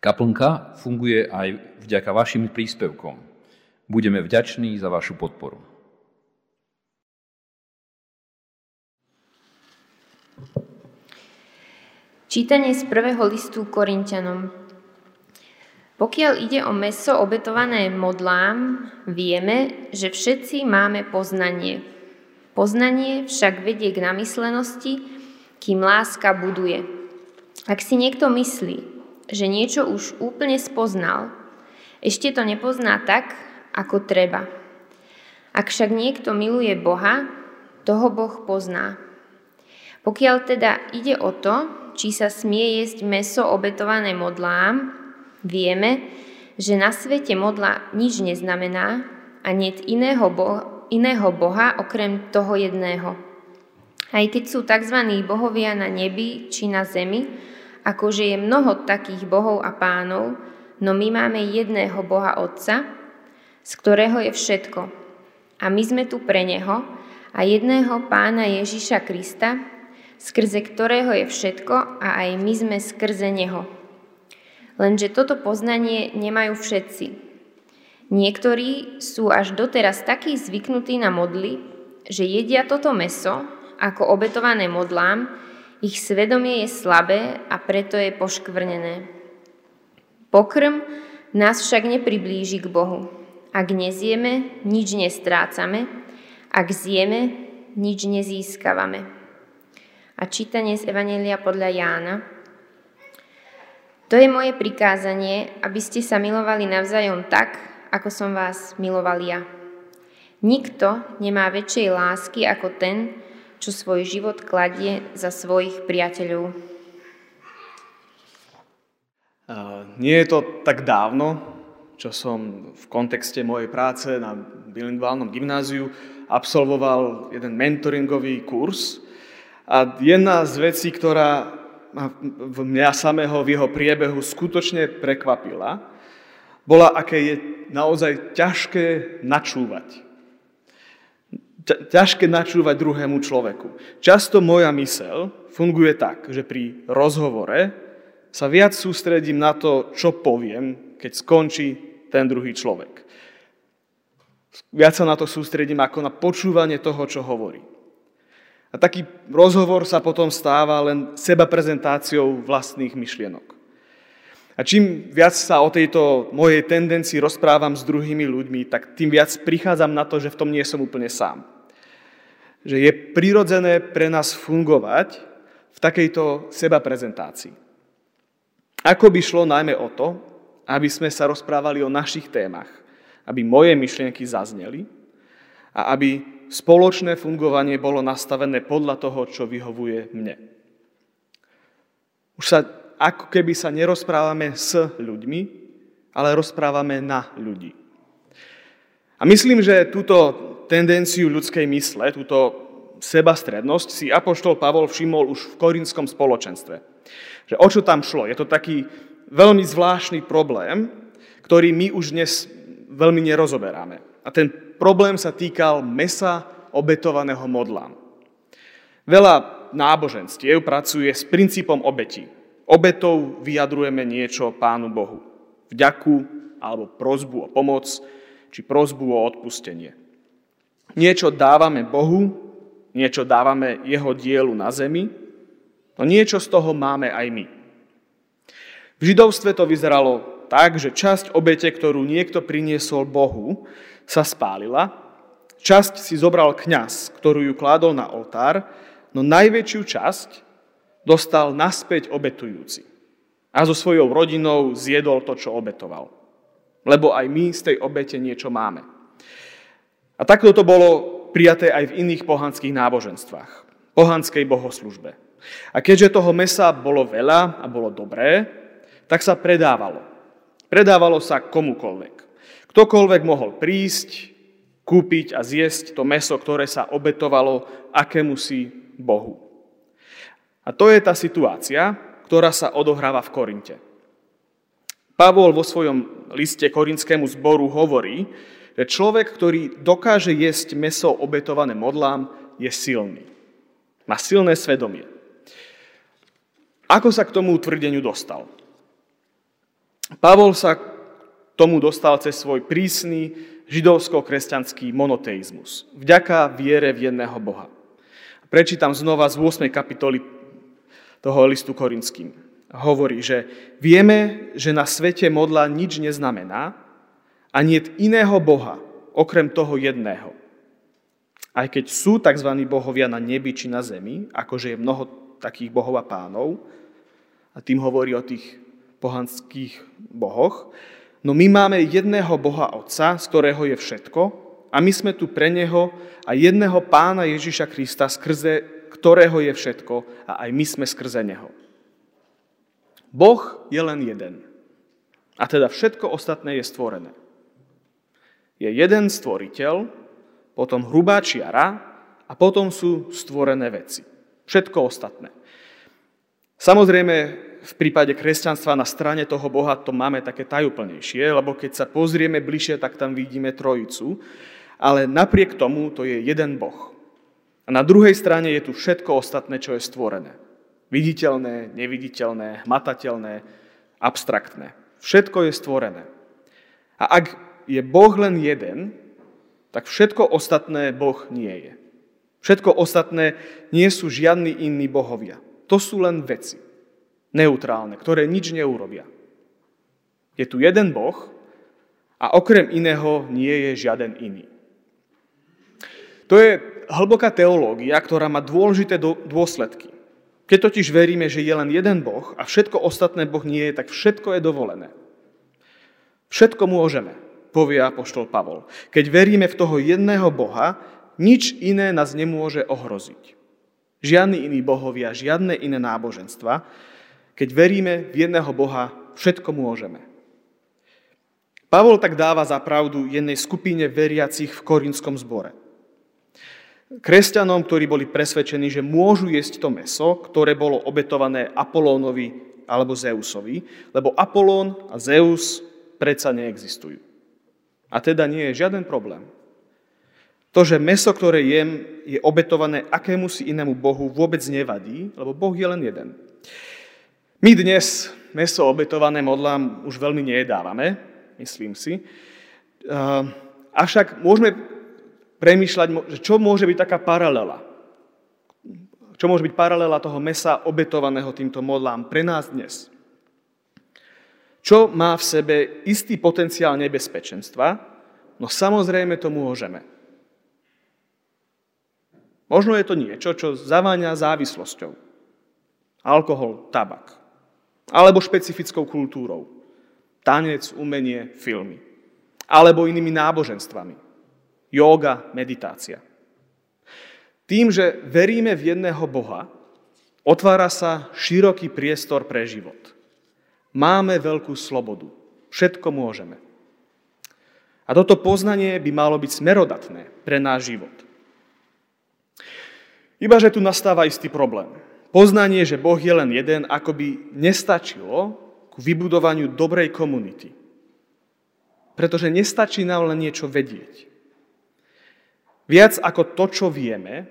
Kaplnka funguje aj vďaka vašim príspevkom. Budeme vďační za vašu podporu. Čítanie z prvého listu Korintianom. Pokiaľ ide o meso obetované modlám, vieme, že všetci máme poznanie. Poznanie však vedie k namyslenosti, kým láska buduje. Ak si niekto myslí, že niečo už úplne spoznal, ešte to nepozná tak, ako treba. Ak však niekto miluje Boha, toho Boh pozná. Pokiaľ teda ide o to, či sa smie jesť meso obetované modlám, vieme, že na svete modla nič neznamená a niet iného, bo- iného Boha okrem toho jedného. Aj keď sú tzv. bohovia na nebi či na zemi, akože je mnoho takých bohov a pánov, no my máme jedného Boha Otca, z ktorého je všetko. A my sme tu pre Neho a jedného Pána Ježiša Krista, skrze ktorého je všetko a aj my sme skrze Neho. Lenže toto poznanie nemajú všetci. Niektorí sú až doteraz takí zvyknutí na modly, že jedia toto meso ako obetované modlám, ich svedomie je slabé a preto je poškvrnené. Pokrm nás však nepriblíži k Bohu. Ak nezieme, nič nestrácame. Ak zjeme, nič nezískavame. A čítanie z Evanelia podľa Jána. To je moje prikázanie, aby ste sa milovali navzájom tak, ako som vás miloval ja. Nikto nemá väčšej lásky ako ten, čo svoj život kladie za svojich priateľov. Nie je to tak dávno, čo som v kontexte mojej práce na bilingválnom gymnáziu absolvoval jeden mentoringový kurz. A jedna z vecí, ktorá ma mňa samého v jeho priebehu skutočne prekvapila, bola, aké je naozaj ťažké načúvať ťažké načúvať druhému človeku. Často moja mysel funguje tak, že pri rozhovore sa viac sústredím na to, čo poviem, keď skončí ten druhý človek. Viac sa na to sústredím ako na počúvanie toho, čo hovorí. A taký rozhovor sa potom stáva len seba prezentáciou vlastných myšlienok. A čím viac sa o tejto mojej tendencii rozprávam s druhými ľuďmi, tak tým viac prichádzam na to, že v tom nie som úplne sám že je prirodzené pre nás fungovať v takejto seba prezentácii. Ako by šlo najmä o to, aby sme sa rozprávali o našich témach, aby moje myšlienky zazneli a aby spoločné fungovanie bolo nastavené podľa toho, čo vyhovuje mne. Už sa ako keby sa nerozprávame s ľuďmi, ale rozprávame na ľudí. A myslím, že túto tendenciu ľudskej mysle, túto sebastrednosť si Apoštol Pavol všimol už v korinskom spoločenstve. Že o čo tam šlo? Je to taký veľmi zvláštny problém, ktorý my už dnes veľmi nerozoberáme. A ten problém sa týkal mesa obetovaného modlám. Veľa náboženstiev pracuje s princípom obeti. Obetou vyjadrujeme niečo Pánu Bohu. Vďaku alebo prozbu o pomoc, či prozbu o odpustenie. Niečo dávame Bohu, niečo dávame jeho dielu na zemi, no niečo z toho máme aj my. V židovstve to vyzeralo tak, že časť obete, ktorú niekto priniesol Bohu, sa spálila, časť si zobral kňaz, ktorú ju kládol na oltár, no najväčšiu časť dostal naspäť obetujúci. A so svojou rodinou zjedol to, čo obetoval. Lebo aj my z tej obete niečo máme. A takto to bolo prijaté aj v iných pohanských náboženstvách, pohanskej bohoslužbe. A keďže toho mesa bolo veľa a bolo dobré, tak sa predávalo. Predávalo sa komukolvek. Ktokoľvek mohol prísť, kúpiť a zjesť to meso, ktoré sa obetovalo akémusi Bohu. A to je tá situácia, ktorá sa odohráva v Korinte. Pavol vo svojom liste korinskému zboru hovorí, že človek, ktorý dokáže jesť meso obetované modlám, je silný. Má silné svedomie. Ako sa k tomu tvrdeniu dostal? Pavol sa k tomu dostal cez svoj prísny židovsko-kresťanský monoteizmus. Vďaka viere v jedného Boha. Prečítam znova z 8. kapitoly toho listu korinským. Hovorí, že vieme, že na svete modla nič neznamená a nie iného Boha, okrem toho jedného. Aj keď sú tzv. bohovia na nebi či na zemi, akože je mnoho takých bohov a pánov, a tým hovorí o tých pohanských bohoch, No my máme jedného Boha Otca, z ktorého je všetko a my sme tu pre Neho a jedného Pána Ježiša Krista, skrze ktorého je všetko a aj my sme skrze Neho. Boh je len jeden. A teda všetko ostatné je stvorené. Je jeden stvoriteľ, potom hrubá čiara a potom sú stvorené veci. Všetko ostatné. Samozrejme, v prípade kresťanstva na strane toho Boha to máme také tajúplnejšie, lebo keď sa pozrieme bližšie, tak tam vidíme trojicu, ale napriek tomu to je jeden Boh. A na druhej strane je tu všetko ostatné, čo je stvorené. Viditeľné, neviditeľné, hmatateľné, abstraktné. Všetko je stvorené. A ak je Boh len jeden, tak všetko ostatné Boh nie je. Všetko ostatné nie sú žiadni iní bohovia. To sú len veci neutrálne, ktoré nič neurobia. Je tu jeden Boh a okrem iného nie je žiaden iný. To je hlboká teológia, ktorá má dôležité dôsledky. Keď totiž veríme, že je len jeden Boh a všetko ostatné Boh nie je, tak všetko je dovolené. Všetko môžeme, povie apoštol Pavol. Keď veríme v toho jedného Boha, nič iné nás nemôže ohroziť. Žiadny iný bohovia, žiadne iné náboženstva, keď veríme v jedného Boha, všetko môžeme. Pavol tak dáva za pravdu jednej skupine veriacich v korinskom zbore. Kresťanom, ktorí boli presvedčení, že môžu jesť to meso, ktoré bolo obetované Apolónovi alebo Zeusovi, lebo Apolón a Zeus predsa neexistujú. A teda nie je žiaden problém. To, že meso, ktoré jem, je obetované akému si inému Bohu, vôbec nevadí, lebo Boh je len jeden. My dnes meso obetované modlám už veľmi nejedávame, myslím si. Avšak môžeme premýšľať, čo môže byť taká paralela. Čo môže byť paralela toho mesa obetovaného týmto modlám pre nás dnes. Čo má v sebe istý potenciál nebezpečenstva, no samozrejme to môžeme. Možno je to niečo, čo zaváňa závislosťou. Alkohol, tabak alebo špecifickou kultúrou. Tanec, umenie, filmy. Alebo inými náboženstvami. Yoga, meditácia. Tým, že veríme v jedného Boha, otvára sa široký priestor pre život. Máme veľkú slobodu. Všetko môžeme. A toto poznanie by malo byť smerodatné pre náš život. Iba, že tu nastáva istý problém. Poznanie, že Boh je len jeden, akoby nestačilo k vybudovaniu dobrej komunity. Pretože nestačí nám len niečo vedieť. Viac ako to, čo vieme,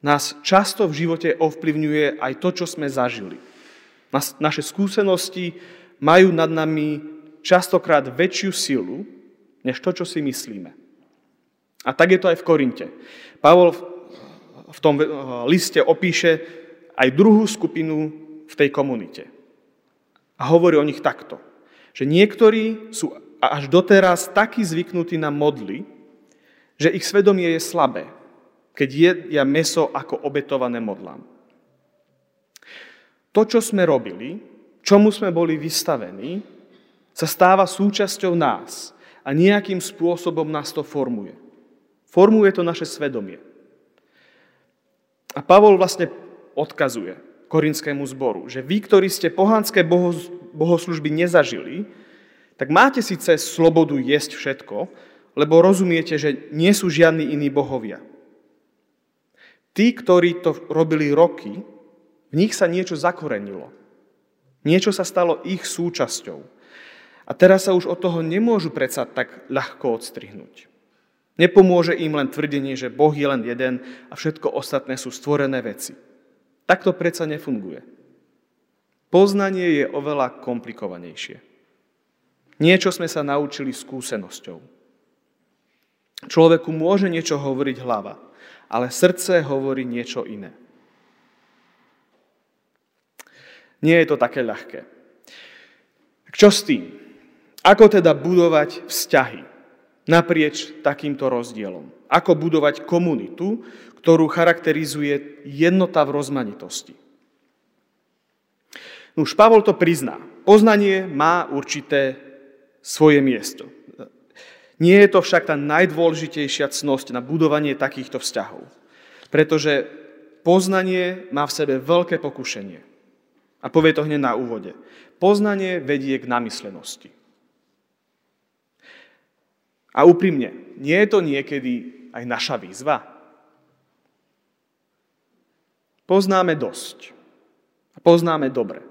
nás často v živote ovplyvňuje aj to, čo sme zažili. Naše skúsenosti majú nad nami častokrát väčšiu silu, než to, čo si myslíme. A tak je to aj v Korinte. Pavol v tom liste opíše aj druhú skupinu v tej komunite. A hovorí o nich takto, že niektorí sú až doteraz takí zvyknutí na modly, že ich svedomie je slabé, keď jedia meso ako obetované modlám. To, čo sme robili, čomu sme boli vystavení, sa stáva súčasťou nás a nejakým spôsobom nás to formuje. Formuje to naše svedomie. A Pavol vlastne odkazuje korinskému zboru, že vy, ktorí ste pohanské bohoslužby nezažili, tak máte síce slobodu jesť všetko, lebo rozumiete, že nie sú žiadni iní bohovia. Tí, ktorí to robili roky, v nich sa niečo zakorenilo. Niečo sa stalo ich súčasťou. A teraz sa už od toho nemôžu predsa tak ľahko odstrihnúť. Nepomôže im len tvrdenie, že Boh je len jeden a všetko ostatné sú stvorené veci. Tak to predsa nefunguje. Poznanie je oveľa komplikovanejšie. Niečo sme sa naučili skúsenosťou. Človeku môže niečo hovoriť hlava, ale srdce hovorí niečo iné. Nie je to také ľahké. Čo s tým? Ako teda budovať vzťahy naprieč takýmto rozdielom? Ako budovať komunitu, ktorú charakterizuje jednota v rozmanitosti? Už Pavol to prizná. Poznanie má určité svoje miesto. Nie je to však tá najdôležitejšia cnosť na budovanie takýchto vzťahov. Pretože poznanie má v sebe veľké pokušenie. A povie to hneď na úvode. Poznanie vedie k namyslenosti. A úprimne, nie je to niekedy aj naša výzva? Poznáme dosť. A poznáme dobre.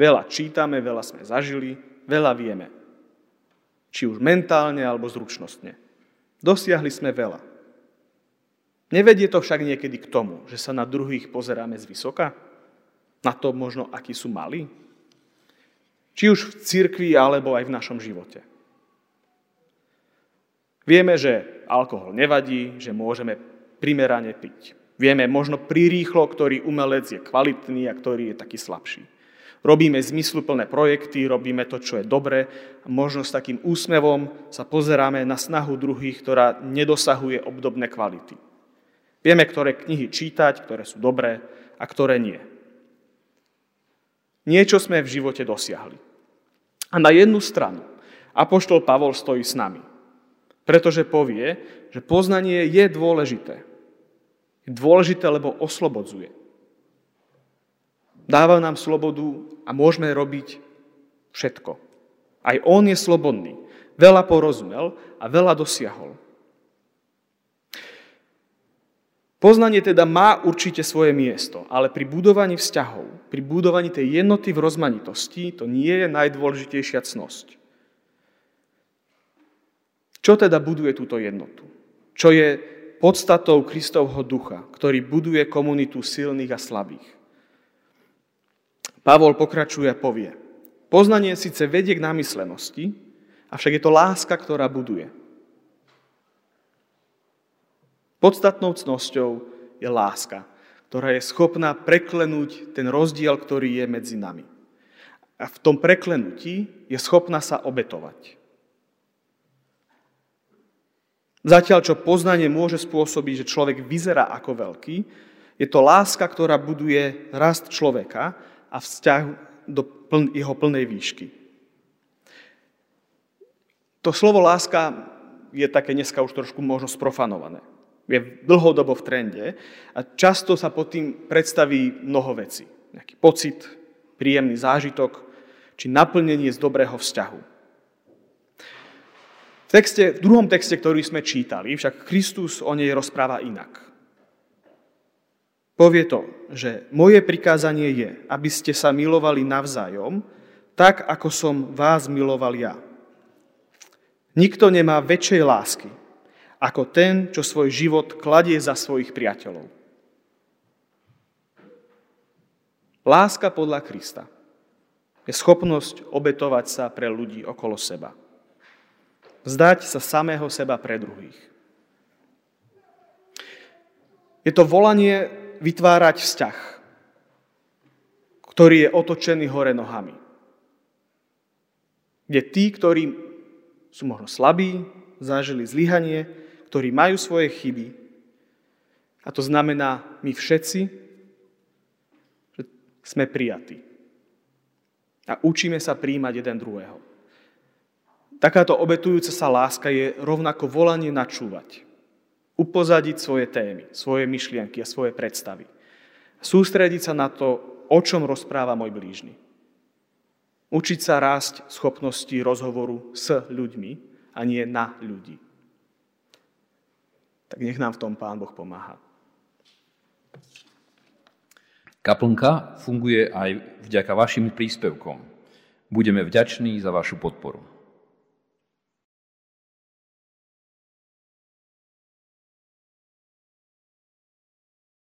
Veľa čítame, veľa sme zažili, veľa vieme či už mentálne alebo zručnostne. Dosiahli sme veľa. Nevedie to však niekedy k tomu, že sa na druhých pozeráme z? Na to možno, akí sú malí? Či už v cirkvi, alebo aj v našom živote. Vieme, že alkohol nevadí, že môžeme primerane piť. Vieme možno prirýchlo, ktorý umelec je kvalitný a ktorý je taký slabší. Robíme zmysluplné projekty, robíme to, čo je dobré a možno s takým úsmevom sa pozeráme na snahu druhých, ktorá nedosahuje obdobné kvality. Vieme, ktoré knihy čítať, ktoré sú dobré a ktoré nie. Niečo sme v živote dosiahli. A na jednu stranu Apoštol Pavol stojí s nami, pretože povie, že poznanie je dôležité. Dôležité, lebo oslobodzuje. Dáva nám slobodu a môžeme robiť všetko. Aj on je slobodný. Veľa porozumel a veľa dosiahol. Poznanie teda má určite svoje miesto, ale pri budovaní vzťahov, pri budovaní tej jednoty v rozmanitosti, to nie je najdôležitejšia cnosť. Čo teda buduje túto jednotu? Čo je podstatou Kristovho ducha, ktorý buduje komunitu silných a slabých? Pavol pokračuje a povie, poznanie síce vedie k namyslenosti, avšak je to láska, ktorá buduje. Podstatnou cnosťou je láska, ktorá je schopná preklenúť ten rozdiel, ktorý je medzi nami. A v tom preklenutí je schopná sa obetovať. Zatiaľ, čo poznanie môže spôsobiť, že človek vyzerá ako veľký, je to láska, ktorá buduje rast človeka a vzťah do pln, jeho plnej výšky. To slovo láska je také dneska už trošku možno sprofanované. Je dlhodobo v trende a často sa pod tým predstaví mnoho vecí. Nejaký pocit, príjemný zážitok, či naplnenie z dobrého vzťahu. V, texte, v druhom texte, ktorý sme čítali, však Kristus o nej rozpráva inak. Povie to, že moje prikázanie je, aby ste sa milovali navzájom, tak ako som vás miloval ja. Nikto nemá väčšej lásky, ako ten, čo svoj život kladie za svojich priateľov. Láska podľa Krista je schopnosť obetovať sa pre ľudí okolo seba. Vzdať sa samého seba pre druhých. Je to volanie vytvárať vzťah, ktorý je otočený hore nohami. Kde tí, ktorí sú možno slabí, zažili zlyhanie, ktorí majú svoje chyby, a to znamená my všetci, že sme prijatí. A učíme sa príjmať jeden druhého. Takáto obetujúca sa láska je rovnako volanie načúvať upozadiť svoje témy, svoje myšlienky a svoje predstavy. Sústrediť sa na to, o čom rozpráva môj blížny. Učiť sa rásť schopnosti rozhovoru s ľuďmi a nie na ľudí. Tak nech nám v tom Pán Boh pomáha. Kaplnka funguje aj vďaka vašim príspevkom. Budeme vďační za vašu podporu.